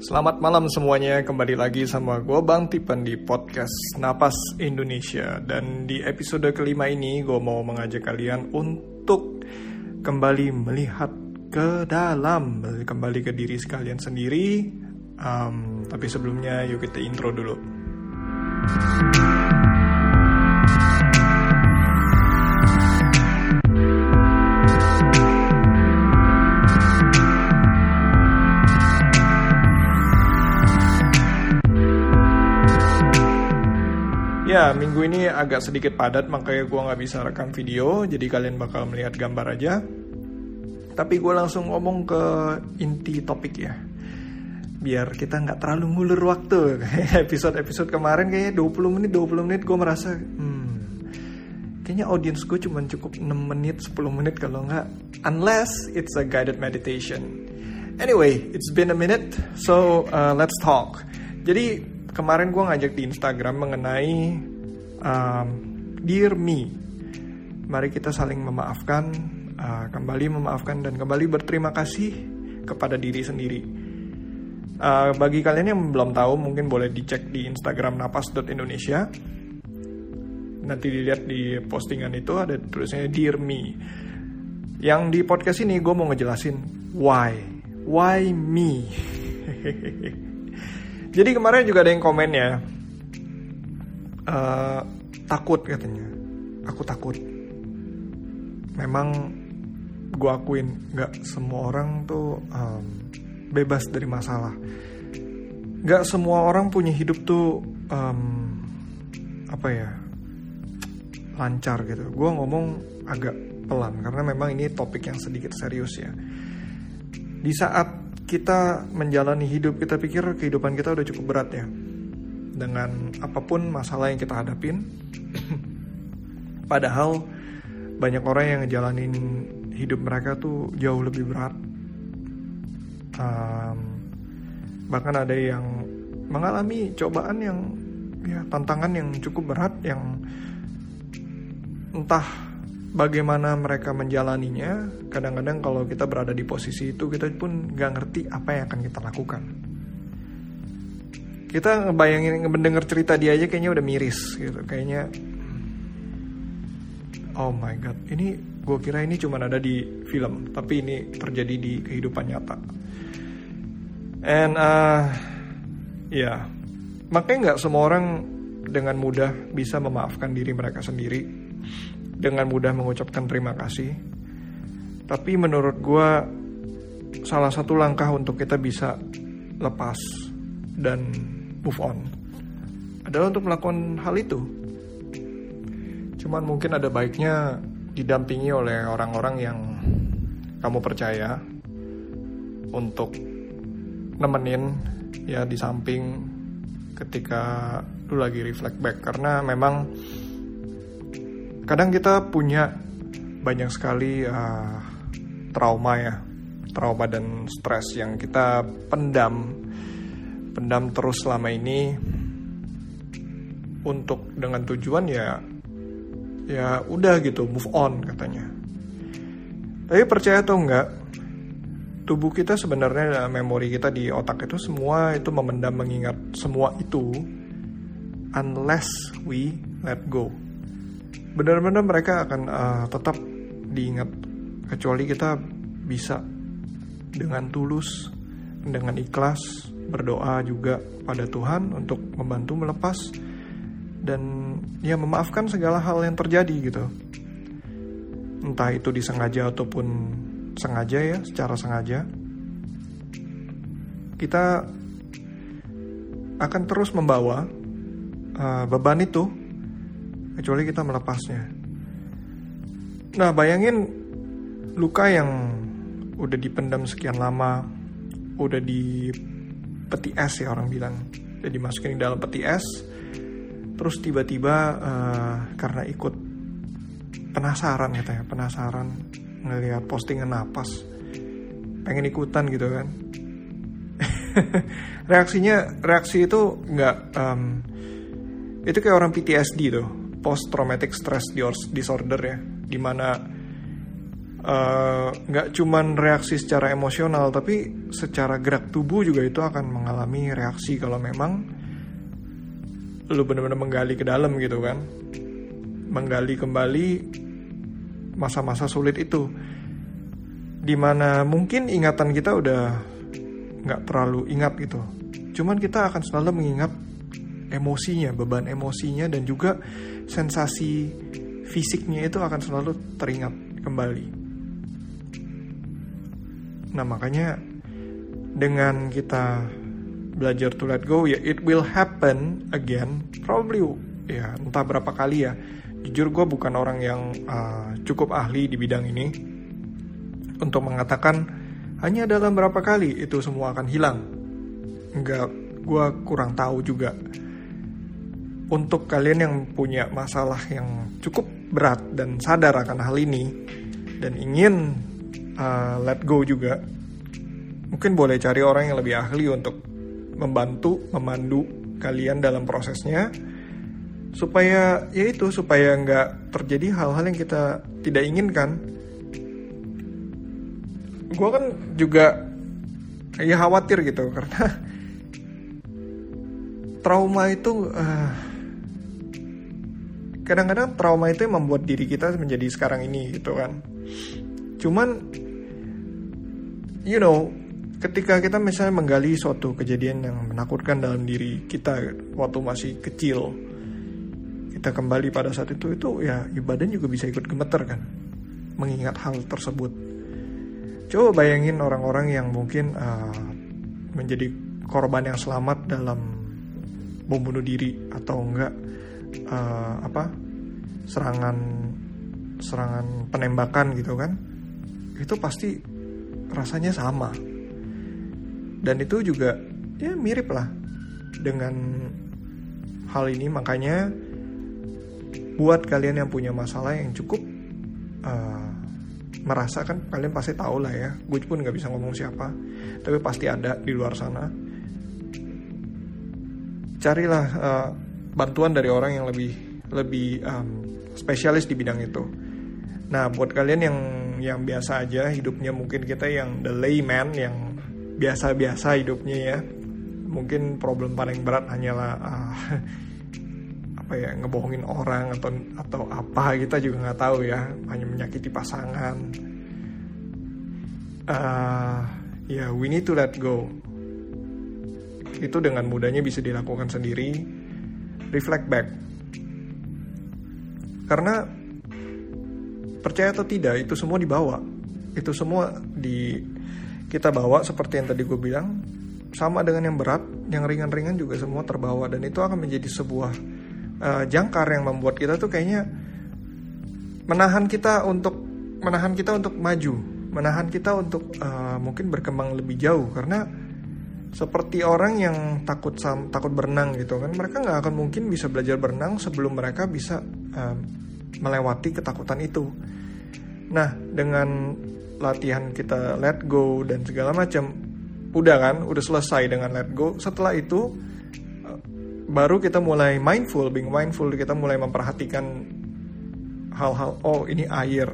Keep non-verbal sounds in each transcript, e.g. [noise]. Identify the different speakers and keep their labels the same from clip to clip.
Speaker 1: Selamat malam semuanya, kembali lagi sama gue Bang Tipen di podcast Napas Indonesia. Dan di episode kelima ini gue mau mengajak kalian untuk kembali melihat ke dalam Kembali ke diri sekalian sendiri. Um, Tapi sebelumnya yuk kita intro dulu Ya, minggu ini agak sedikit padat, makanya gue nggak bisa rekam video, jadi kalian bakal melihat gambar aja. Tapi gue langsung ngomong ke inti topik ya. Biar kita nggak terlalu ngulur waktu. [laughs] Episode-episode kemarin kayaknya 20 menit, 20 menit gue merasa, hmm, kayaknya audience gue cuma cukup 6 menit, 10 menit kalau nggak. Unless it's a guided meditation. Anyway, it's been a minute, so uh, let's talk. Jadi kemarin gue ngajak di Instagram mengenai um, Dear Me. Mari kita saling memaafkan, uh, kembali memaafkan dan kembali berterima kasih kepada diri sendiri. Uh, bagi kalian yang belum tahu, mungkin boleh dicek di Instagram napas.indonesia. Nanti dilihat di postingan itu ada tulisannya Dear Me. Yang di podcast ini gue mau ngejelasin why, why me. [laughs] Jadi kemarin juga ada yang komen ya, uh, takut katanya, aku takut. Memang gue akuin nggak semua orang tuh um, bebas dari masalah. Gak semua orang punya hidup tuh um, apa ya lancar gitu. Gue ngomong agak pelan karena memang ini topik yang sedikit serius ya. Di saat kita menjalani hidup kita pikir kehidupan kita udah cukup berat ya. Dengan apa pun masalah yang kita hadapin. [clears throat] Padahal banyak orang yang ngejalanin hidup mereka tuh jauh lebih berat. Um, bahkan ada yang mengalami cobaan yang ya tantangan yang cukup berat yang entah bagaimana mereka menjalaninya kadang-kadang kalau kita berada di posisi itu kita pun nggak ngerti apa yang akan kita lakukan. Kita ngebayangin mendengar cerita dia aja kayaknya udah miris gitu. Kayaknya oh my god ini gue kira ini cuma ada di film tapi ini terjadi di kehidupan nyata. And uh, ya yeah. makanya nggak semua orang dengan mudah bisa memaafkan diri mereka sendiri dengan mudah mengucapkan terima kasih. Tapi menurut gue salah satu langkah untuk kita bisa lepas dan move on adalah untuk melakukan hal itu. Cuman mungkin ada baiknya didampingi oleh orang-orang yang kamu percaya untuk nemenin ya di samping ketika lu lagi reflect back karena memang kadang kita punya banyak sekali uh, trauma ya. Trauma dan stres yang kita pendam pendam terus selama ini. Untuk dengan tujuan ya ya udah gitu move on katanya. Tapi percaya atau enggak tubuh kita sebenarnya memori kita di otak itu semua itu memendam mengingat semua itu unless we let go benar-benar mereka akan uh, tetap diingat. Kecuali kita bisa dengan tulus dengan ikhlas berdoa juga pada Tuhan untuk membantu melepas dan ya memaafkan segala hal yang terjadi gitu. Entah itu disengaja ataupun sengaja ya secara sengaja. Kita akan terus membawa uh, beban itu kecuali kita melepasnya. Nah, bayangin luka yang udah dipendam sekian lama, udah di peti es ya orang bilang, udah dimasukin di dalam peti es, terus tiba-tiba uh, karena ikut penasaran ya ya, penasaran ngelihat postingan napas, pengen ikutan gitu kan. [laughs] Reaksinya, reaksi itu nggak, um, itu kayak orang PTSD tuh post traumatic stress disorder ya. Di mana nggak uh, cuman reaksi secara emosional tapi secara gerak tubuh juga itu akan mengalami reaksi kalau memang lu benar-benar menggali ke dalam gitu kan. Menggali kembali masa-masa sulit itu. Di mana mungkin ingatan kita udah nggak terlalu ingat gitu. Cuman kita akan selalu mengingat emosinya beban emosinya dan juga sensasi fisiknya itu akan selalu teringat kembali nah makanya dengan kita belajar to let go ya it will happen again probably ya entah berapa kali ya jujur gue bukan orang yang uh, cukup ahli di bidang ini untuk mengatakan hanya dalam berapa kali itu semua akan hilang. Enggak, gue kurang tahu juga. Untuk kalian yang punya masalah yang cukup berat dan sadar akan hal ini dan ingin uh, let go juga, mungkin boleh cari orang yang lebih ahli untuk membantu, memandu kalian dalam prosesnya supaya ya itu supaya nggak terjadi hal-hal yang kita tidak inginkan. Gue kan juga ya khawatir gitu karena trauma itu uh, kadang-kadang trauma itu yang membuat diri kita menjadi sekarang ini gitu kan. Cuman you know ketika kita misalnya menggali suatu kejadian yang menakutkan dalam diri kita waktu masih kecil kita kembali pada saat itu itu ya badan juga bisa ikut gemeter kan mengingat hal tersebut. Coba bayangin orang-orang yang mungkin uh, menjadi korban yang selamat dalam bom bunuh diri atau enggak uh, apa serangan serangan penembakan gitu kan itu pasti rasanya sama. Dan itu juga ya mirip lah dengan hal ini. Makanya buat kalian yang punya masalah yang cukup uh, merasa kan kalian pasti tahu lah ya. Gue pun nggak bisa ngomong siapa tapi pasti ada di luar sana. Carilah uh, bantuan dari orang yang lebih lebih um, spesialis di bidang itu. Nah buat kalian yang yang biasa aja hidupnya mungkin kita yang the layman yang biasa-biasa hidupnya ya mungkin problem paling berat hanyalah uh, apa ya ngebohongin orang atau atau apa kita juga nggak tahu ya hanya menyakiti pasangan. Uh, ya yeah, we need to let go. Itu dengan mudahnya bisa dilakukan sendiri reflect back. Karena percaya atau tidak itu semua dibawa. Itu semua di kita bawa seperti yang tadi gue bilang sama dengan yang berat yang ringan-ringan juga semua terbawa. Dan itu akan menjadi sebuah uh, jangkar yang membuat kita tuh kayaknya menahan kita untuk menahan kita untuk maju, menahan kita untuk uh, mungkin berkembang lebih jauh. Karena seperti orang yang takut sam, takut berenang gitu kan mereka nggak akan mungkin bisa belajar berenang sebelum mereka bisa uh, melewati ketakutan itu. Nah dengan latihan kita let go dan segala macam udah kan udah selesai dengan let go setelah itu baru kita mulai mindful, being mindful, kita mulai memperhatikan hal-hal, oh ini air.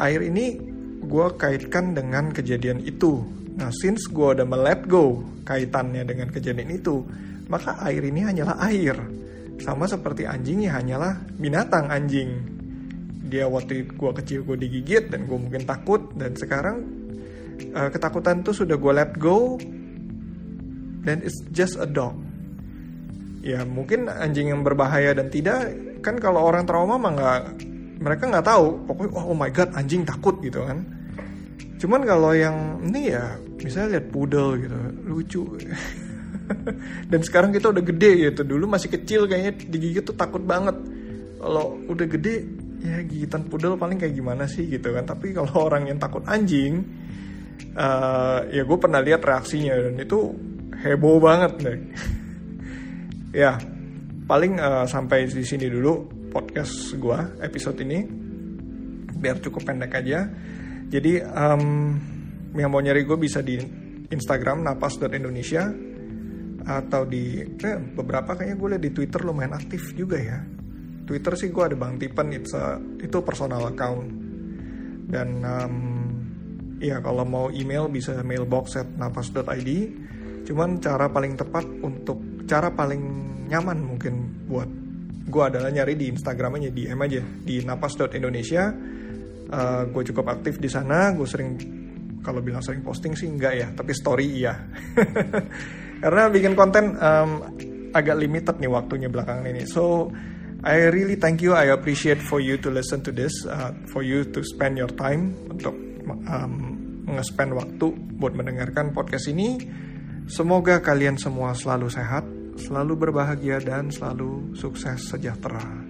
Speaker 1: Air ini gue kaitkan dengan kejadian itu. Nah, since gue udah let go kaitannya dengan kejadian itu, maka air ini hanyalah air. Sama seperti anjingnya hanyalah binatang anjing. Dia waktu gue kecil gue digigit dan gue mungkin takut dan sekarang uh, ketakutan itu sudah gue let go dan it's just a dog ya mungkin anjing yang berbahaya dan tidak kan kalau orang trauma mah nggak mereka nggak tahu pokoknya oh, oh my god anjing takut gitu kan cuman kalau yang ini ya misalnya lihat poodle gitu lucu. [laughs] Dan sekarang kita udah gede gitu. Dulu masih kecil kayaknya digigit tuh takut banget. Kalau udah gede ya gigitan poodle paling kayak gimana sih gitu kan. Tapi kalau [laughs] orang yang takut anjing uh, ya gue pernah lihat reaksinya. Dan itu heboh banget deh [laughs] ya paling uh, sampai di sini dulu podcast gue episode ini. Biar cukup pendek aja jadi um, yang mau nyari gue bisa di Instagram napas.indonesia atau di eh, beberapa kayaknya gue liat di Twitter lumayan aktif juga ya. Twitter sih gue ada Bang Tipen it's a, itu personal account. Dan um, ya kalau mau email bisa mailbox at napas.id cuman cara paling tepat untuk cara paling nyaman mungkin buat gue adalah nyari di Instagramnya di DM aja di napas.indonesia uh, gue cukup aktif di sana gue sering kalau bilang sering posting sih enggak ya tapi story iya. [laughs] Karena bikin konten um, agak limited nih waktunya belakangan ini. So I really thank you I appreciate for you to listen to this uh, for you to spend your time untuk um, nge-spend waktu buat mendengarkan podcast ini. Semoga kalian semua selalu sehat selalu berbahagia dan selalu sukses sejahtera